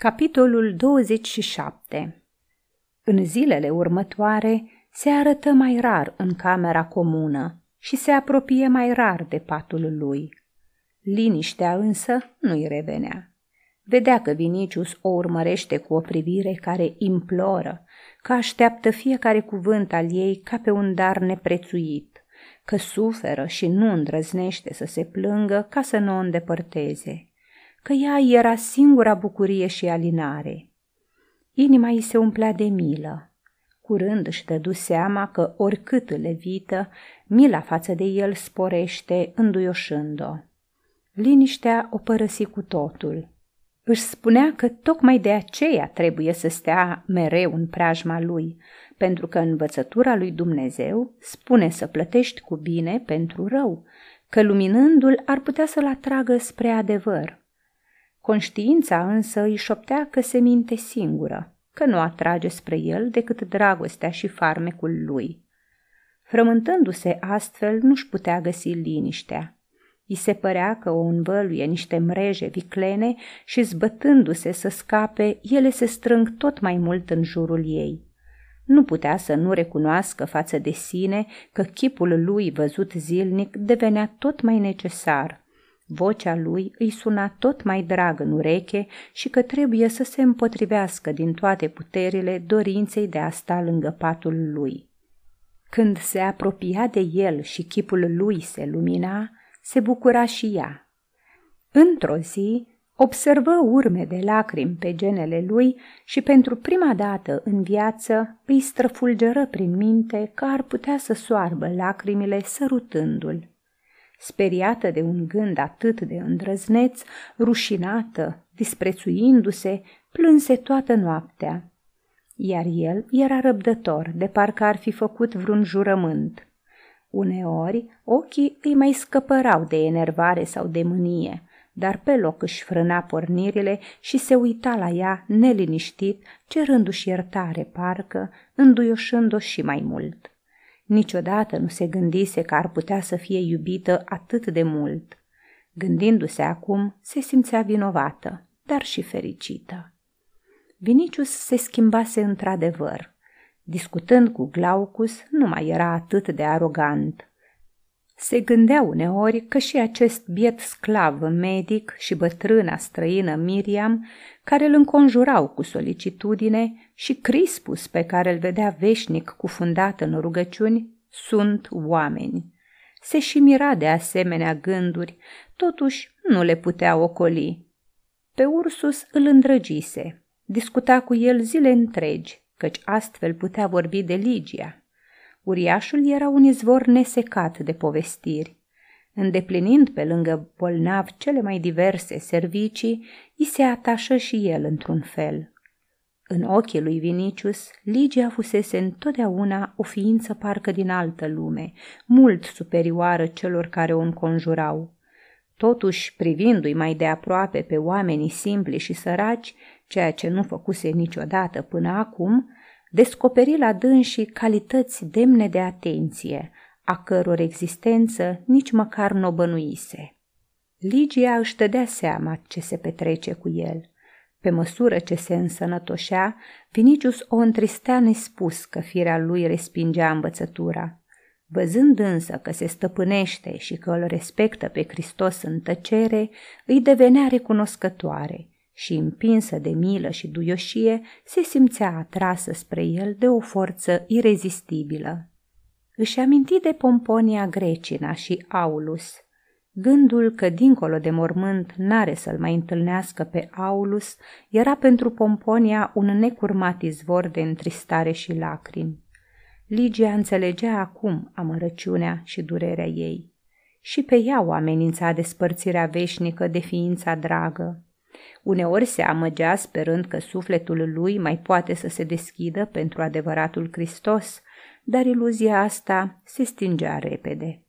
Capitolul 27 În zilele următoare se arătă mai rar în camera comună și se apropie mai rar de patul lui. Liniștea însă nu-i revenea. Vedea că Vinicius o urmărește cu o privire care imploră, că așteaptă fiecare cuvânt al ei ca pe un dar neprețuit, că suferă și nu îndrăznește să se plângă ca să nu o îndepărteze că ea era singura bucurie și alinare. Inima îi se umplea de milă. Curând își dădu seama că oricât îl evită, mila față de el sporește, înduioșând-o. Liniștea o părăsi cu totul. Își spunea că tocmai de aceea trebuie să stea mereu în preajma lui, pentru că învățătura lui Dumnezeu spune să plătești cu bine pentru rău, că luminându-l ar putea să-l atragă spre adevăr. Conștiința însă îi șoptea că se minte singură, că nu atrage spre el decât dragostea și farmecul lui. Frământându-se astfel, nu-și putea găsi liniștea. I se părea că o învăluie niște mreje viclene și zbătându-se să scape, ele se strâng tot mai mult în jurul ei. Nu putea să nu recunoască față de sine că chipul lui văzut zilnic devenea tot mai necesar – Vocea lui îi suna tot mai drag în ureche și că trebuie să se împotrivească din toate puterile dorinței de a sta lângă patul lui. Când se apropia de el și chipul lui se lumina, se bucura și ea. Într-o zi, observă urme de lacrimi pe genele lui și pentru prima dată în viață îi străfulgeră prin minte că ar putea să soarbă lacrimile sărutându-l. Speriată de un gând atât de îndrăzneț, rușinată, disprețuindu-se, plânse toată noaptea. Iar el era răbdător, de parcă ar fi făcut vreun jurământ. Uneori, ochii îi mai scăpărau de enervare sau de mânie, dar pe loc își frâna pornirile și se uita la ea neliniștit, cerându-și iertare parcă, înduioșând-o și mai mult. Niciodată nu se gândise că ar putea să fie iubită atât de mult. Gândindu-se acum, se simțea vinovată, dar și fericită. Vinicius se schimbase într-adevăr. Discutând cu Glaucus, nu mai era atât de arogant. Se gândea uneori că și acest biet sclav medic și bătrâna străină Miriam, care îl înconjurau cu solicitudine, și Crispus, pe care îl vedea veșnic cufundat în rugăciuni, sunt oameni. Se și mira de asemenea gânduri, totuși nu le putea ocoli. Pe Ursus îl îndrăgise, discuta cu el zile întregi, căci astfel putea vorbi de Ligia. Uriașul era un izvor nesecat de povestiri. Îndeplinind pe lângă bolnav cele mai diverse servicii, i se atașă și el într-un fel. În ochii lui Vinicius, Ligia fusese întotdeauna o ființă parcă din altă lume, mult superioară celor care o înconjurau. Totuși, privindu-i mai de aproape pe oamenii simpli și săraci, ceea ce nu făcuse niciodată până acum, descoperi la dânsii calități demne de atenție, a căror existență nici măcar nu o bănuise. Ligia își dădea seama ce se petrece cu el. Pe măsură ce se însănătoșea, Vinicius o întristea nespus că firea lui respingea învățătura. Văzând însă că se stăpânește și că îl respectă pe Hristos în tăcere, îi devenea recunoscătoare și, împinsă de milă și duioșie, se simțea atrasă spre el de o forță irezistibilă. Își aminti de Pomponia Grecina și Aulus. Gândul că dincolo de mormânt n-are să-l mai întâlnească pe Aulus era pentru Pomponia un necurmat izvor de întristare și lacrimi. Ligia înțelegea acum amărăciunea și durerea ei. Și pe ea o amenința despărțirea veșnică de ființa dragă. Uneori se amăgea sperând că sufletul lui mai poate să se deschidă pentru adevăratul Hristos, dar iluzia asta se stingea repede.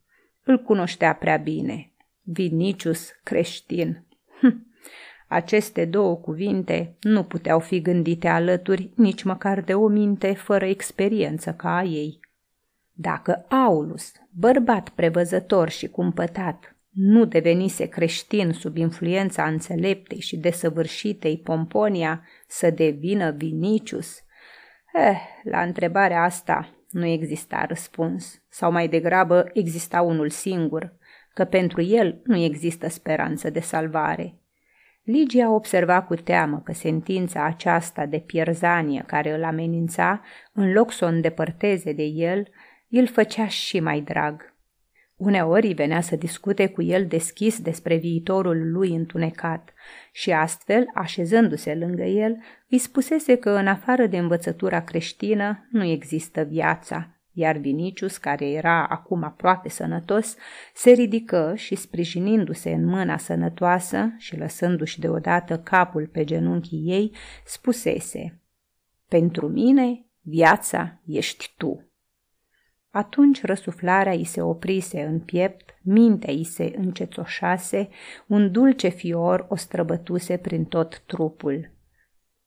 Îl cunoștea prea bine. Vinicius creștin. Hm. Aceste două cuvinte nu puteau fi gândite alături nici măcar de o minte fără experiență ca a ei. Dacă Aulus, bărbat prevăzător și cumpătat, nu devenise creștin sub influența înțeleptei și desăvârșitei Pomponia să devină Vinicius? Eh, la întrebarea asta nu exista răspuns, sau mai degrabă exista unul singur, că pentru el nu există speranță de salvare. Ligia observa cu teamă că sentința aceasta de pierzanie care îl amenința, în loc să o îndepărteze de el, îl făcea și mai drag. Uneori venea să discute cu el deschis despre viitorul lui întunecat și astfel, așezându-se lângă el, îi spusese că în afară de învățătura creștină nu există viața, iar Vinicius, care era acum aproape sănătos, se ridică și, sprijinindu-se în mâna sănătoasă și lăsându-și deodată capul pe genunchii ei, spusese Pentru mine, viața ești tu. Atunci răsuflarea îi se oprise în piept, mintea îi se încețoșase, un dulce fior o străbătuse prin tot trupul.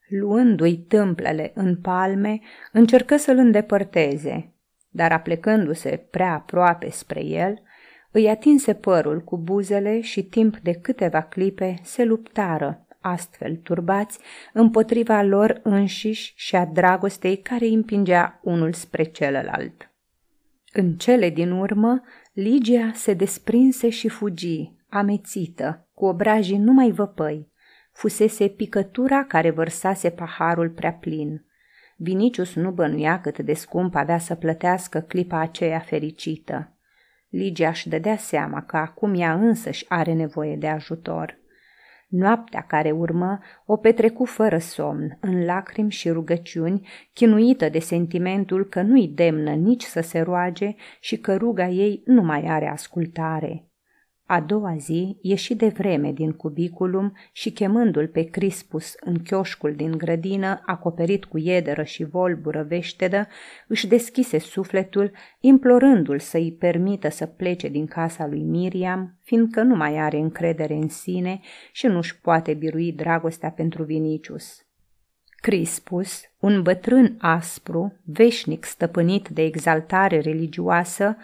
Luându-i tâmplele în palme, încercă să-l îndepărteze, dar aplecându-se prea aproape spre el, îi atinse părul cu buzele și timp de câteva clipe se luptară, astfel turbați, împotriva lor înșiși și a dragostei care îi împingea unul spre celălalt. În cele din urmă, Ligia se desprinse și fugi, amețită, cu obrajii numai văpăi. Fusese picătura care vărsase paharul prea plin. Vinicius nu bănuia cât de scump avea să plătească clipa aceea fericită. Ligia își dădea seama că acum ea însăși are nevoie de ajutor. Noaptea care urmă o petrecu fără somn, în lacrimi și rugăciuni, chinuită de sentimentul că nu-i demnă nici să se roage și că ruga ei nu mai are ascultare. A doua zi ieși de vreme din cubiculum și chemându-l pe Crispus în chioșcul din grădină, acoperit cu iederă și volbură veștedă, își deschise sufletul, implorându-l să-i permită să plece din casa lui Miriam, fiindcă nu mai are încredere în sine și nu-și poate birui dragostea pentru Vinicius. Crispus, un bătrân aspru, veșnic stăpânit de exaltare religioasă,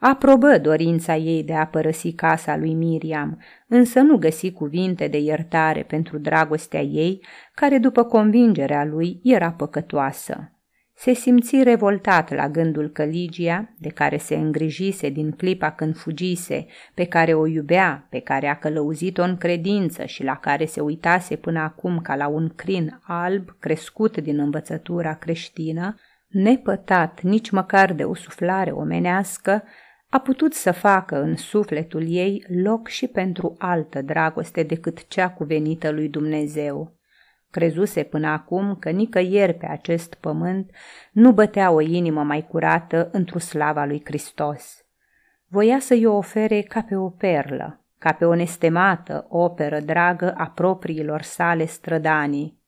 aprobă dorința ei de a părăsi casa lui Miriam, însă nu găsi cuvinte de iertare pentru dragostea ei, care după convingerea lui era păcătoasă. Se simți revoltat la gândul că Ligia, de care se îngrijise din clipa când fugise, pe care o iubea, pe care a călăuzit-o în credință și la care se uitase până acum ca la un crin alb crescut din învățătura creștină, nepătat nici măcar de o suflare omenească, a putut să facă în sufletul ei loc și pentru altă dragoste decât cea cuvenită lui Dumnezeu. Crezuse până acum că nicăieri pe acest pământ nu bătea o inimă mai curată într-o slava lui Hristos. Voia să-i o ofere ca pe o perlă, ca pe o nestemată operă dragă a propriilor sale strădanii.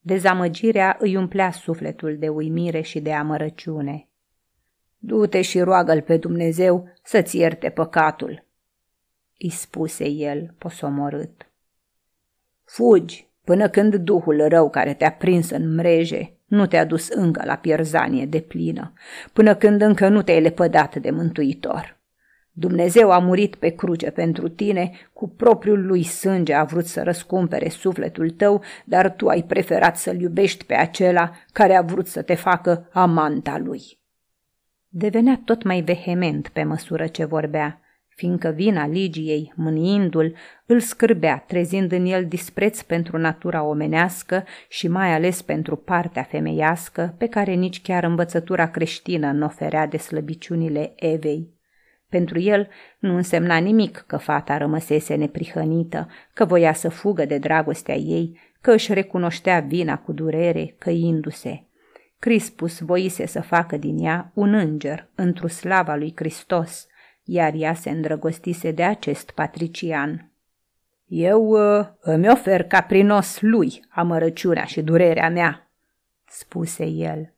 Dezamăgirea îi umplea sufletul de uimire și de amărăciune. Du-te și roagă-l pe Dumnezeu să-ți ierte păcatul, îi spuse el posomorât. Fugi până când duhul rău care te-a prins în mreje nu te-a dus încă la pierzanie de plină, până când încă nu te-ai lepădat de mântuitor. Dumnezeu a murit pe cruce pentru tine, cu propriul lui sânge a vrut să răscumpere sufletul tău, dar tu ai preferat să-l iubești pe acela care a vrut să te facă amanta lui. Devenea tot mai vehement pe măsură ce vorbea, fiindcă vina Ligiei, mâniindu-l, îl scârbea, trezind în el dispreț pentru natura omenească și mai ales pentru partea femeiască, pe care nici chiar învățătura creștină nu oferea de slăbiciunile Evei. Pentru el nu însemna nimic că fata rămăsese neprihănită, că voia să fugă de dragostea ei, că își recunoștea vina cu durere, căindu-se. Crispus voise să facă din ea un înger într-o slava lui Hristos, iar ea se îndrăgostise de acest patrician. Eu uh, îmi ofer caprinos lui amărăciunea și durerea mea, spuse el.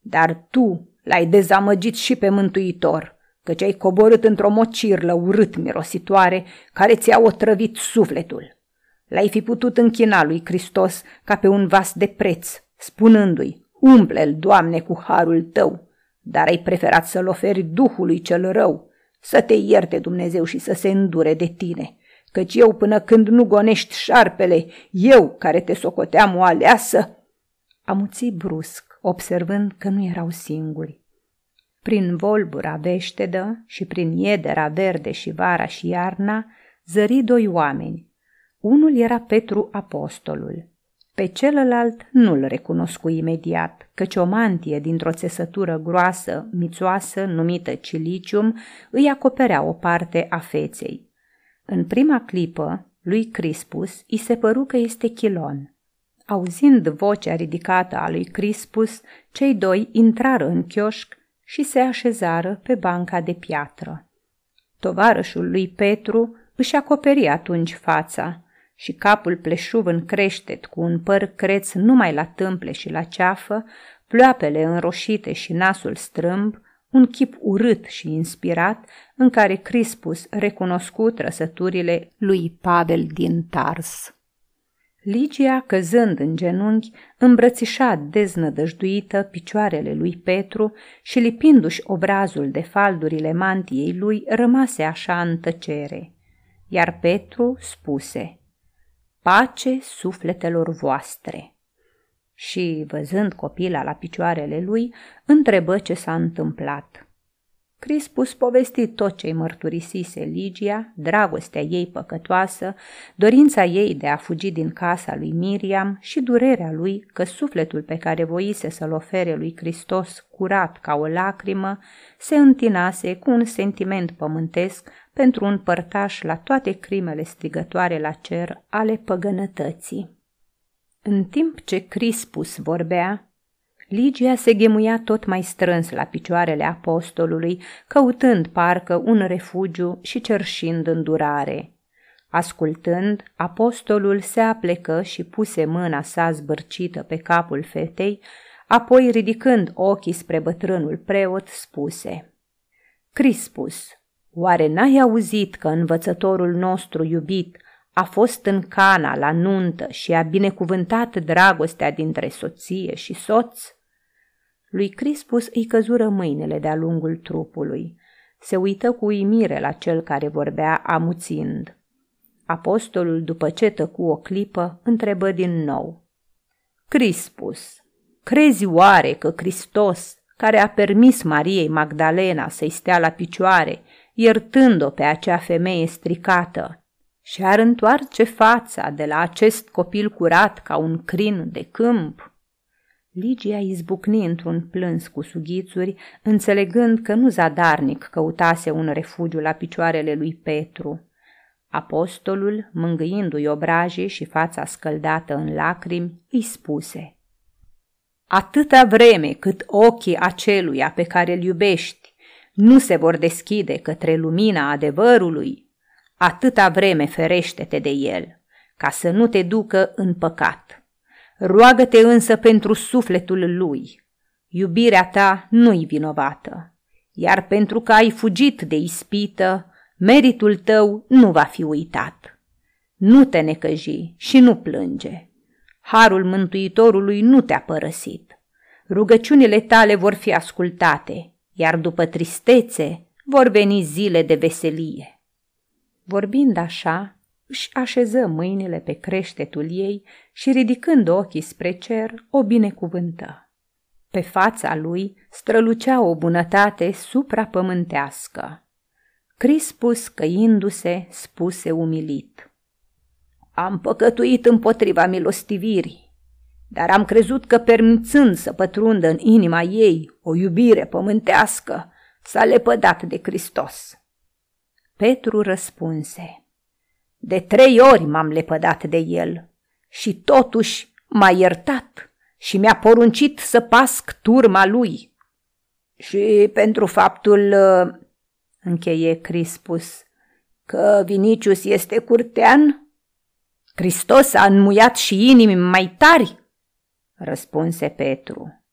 Dar tu l-ai dezamăgit și pe mântuitor, căci ai coborât într-o mocirlă urât mirositoare care ți-a otrăvit sufletul. L-ai fi putut închina lui Hristos ca pe un vas de preț, spunându-i, Umple-l, Doamne, cu harul tău, dar ai preferat să-l oferi Duhului cel rău, Să te ierte Dumnezeu și să se îndure de tine, căci eu până când nu gonești șarpele, eu care te socoteam o aleasă... Amuți brusc, observând că nu erau singuri. Prin volbura veștedă și prin iedera verde și vara și iarna, zări doi oameni. Unul era Petru apostolul. Pe celălalt nu-l recunoscu imediat, căci o mantie dintr-o țesătură groasă, mițoasă, numită cilicium, îi acoperea o parte a feței. În prima clipă, lui Crispus îi se păru că este Chilon. Auzind vocea ridicată a lui Crispus, cei doi intrară în chioșc și se așezară pe banca de piatră. Tovarășul lui Petru își acoperi atunci fața și capul pleșuv în creștet cu un păr creț numai la tâmple și la ceafă, ploapele înroșite și nasul strâmb, un chip urât și inspirat în care Crispus recunoscut trăsăturile lui Pavel din Tars. Ligia, căzând în genunchi, îmbrățișa deznădăjduită picioarele lui Petru și lipindu-și obrazul de faldurile mantiei lui, rămase așa în tăcere. Iar Petru spuse, Pace sufletelor voastre! Și, văzând copila la picioarele lui, întrebă ce s-a întâmplat. Crispus povesti tot ce-i mărturisise Ligia, dragostea ei păcătoasă, dorința ei de a fugi din casa lui Miriam și durerea lui că sufletul pe care voise să-l ofere lui Hristos, curat ca o lacrimă, se întinase cu un sentiment pământesc pentru un părtaș la toate crimele strigătoare la cer ale păgănătății. În timp ce Crispus vorbea, Ligia se ghemuia tot mai strâns la picioarele apostolului, căutând parcă un refugiu și cerșind îndurare. Ascultând, apostolul se aplecă și puse mâna sa zbârcită pe capul fetei, apoi ridicând ochii spre bătrânul preot, spuse Crispus, oare n-ai auzit că învățătorul nostru iubit a fost în cana la nuntă și a binecuvântat dragostea dintre soție și soț? Lui Crispus îi căzură mâinile de-a lungul trupului. Se uită cu uimire la cel care vorbea amuțind. Apostolul, după ce tăcu o clipă, întrebă din nou. Crispus, crezi oare că Hristos, care a permis Mariei Magdalena să-i stea la picioare, iertând-o pe acea femeie stricată, și-ar întoarce fața de la acest copil curat ca un crin de câmp? Ligia izbucni într-un plâns cu sughițuri, înțelegând că nu zadarnic căutase un refugiu la picioarele lui Petru. Apostolul, mângâindu-i obrajii și fața scăldată în lacrimi, îi spuse Atâta vreme cât ochii aceluia pe care îl iubești nu se vor deschide către lumina adevărului, atâta vreme ferește-te de el, ca să nu te ducă în păcat. Roagă-te însă pentru sufletul lui. Iubirea ta nu-i vinovată, iar pentru că ai fugit de ispită, meritul tău nu va fi uitat. Nu te necăji și nu plânge. Harul Mântuitorului nu te-a părăsit. Rugăciunile tale vor fi ascultate, iar după tristețe vor veni zile de veselie. Vorbind așa, își așeză mâinile pe creștetul ei și ridicând ochii spre cer, o binecuvântă. Pe fața lui strălucea o bunătate suprapământească. Crispus, căindu-se, spuse umilit. Am păcătuit împotriva milostivirii, dar am crezut că permițând să pătrundă în inima ei o iubire pământească, s-a lepădat de Hristos. Petru răspunse, De trei ori m-am lepădat de el și totuși m-a iertat și mi-a poruncit să pasc turma lui. Și pentru faptul, uh, încheie Crispus, că Vinicius este curtean? Hristos a înmuiat și inimi mai tari, răspunse Petru.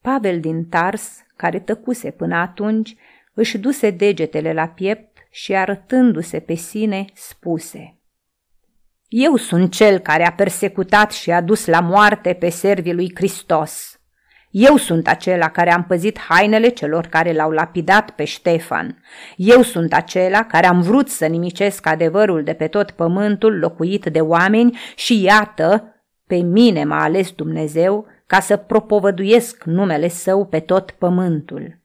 Pavel din Tars, care tăcuse până atunci, își duse degetele la piept și arătându-se pe sine, spuse – eu sunt cel care a persecutat și a dus la moarte pe servii lui Hristos. Eu sunt acela care am păzit hainele celor care l-au lapidat pe Ștefan. Eu sunt acela care am vrut să nimicesc adevărul de pe tot pământul locuit de oameni și iată, pe mine m-a ales Dumnezeu ca să propovăduiesc numele său pe tot pământul.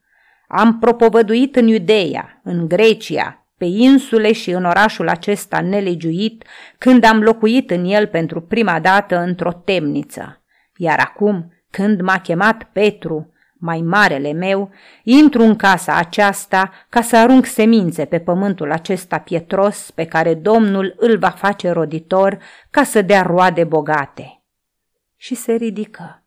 Am propovăduit în Iudeea, în Grecia, pe insule și în orașul acesta nelegiuit, când am locuit în el pentru prima dată într-o temniță. Iar acum, când m-a chemat Petru, mai marele meu, intru în casa aceasta ca să arunc semințe pe pământul acesta pietros pe care Domnul îl va face roditor ca să dea roade bogate. Și se ridică.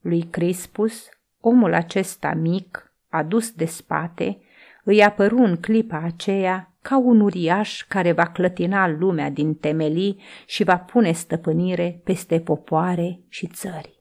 Lui Crispus, omul acesta mic, adus de spate, îi apăru în clipa aceea ca un uriaș care va clătina lumea din temelii și va pune stăpânire peste popoare și țări.